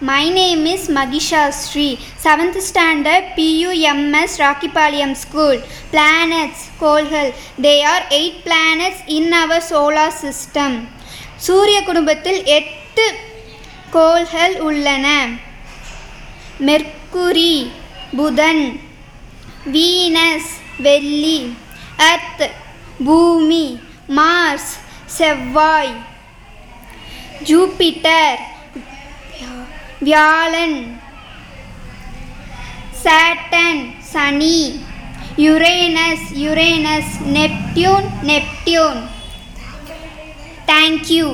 my name is Mahisha Sri seventh standard P U M S Rakkipalayam school planets கோள்கள் they are eight planets in our solar system சூரிய குடும்பத்தில் எட்டு கோள்கள் உள்ளன mercury புதன் Venus வெள்ளி அர்த் பூமி மார்ஸ் செவ்வாய் ஜூபிட்டர் வியாழன் satin Shani Uranus Uranus Neptune Neptune thank you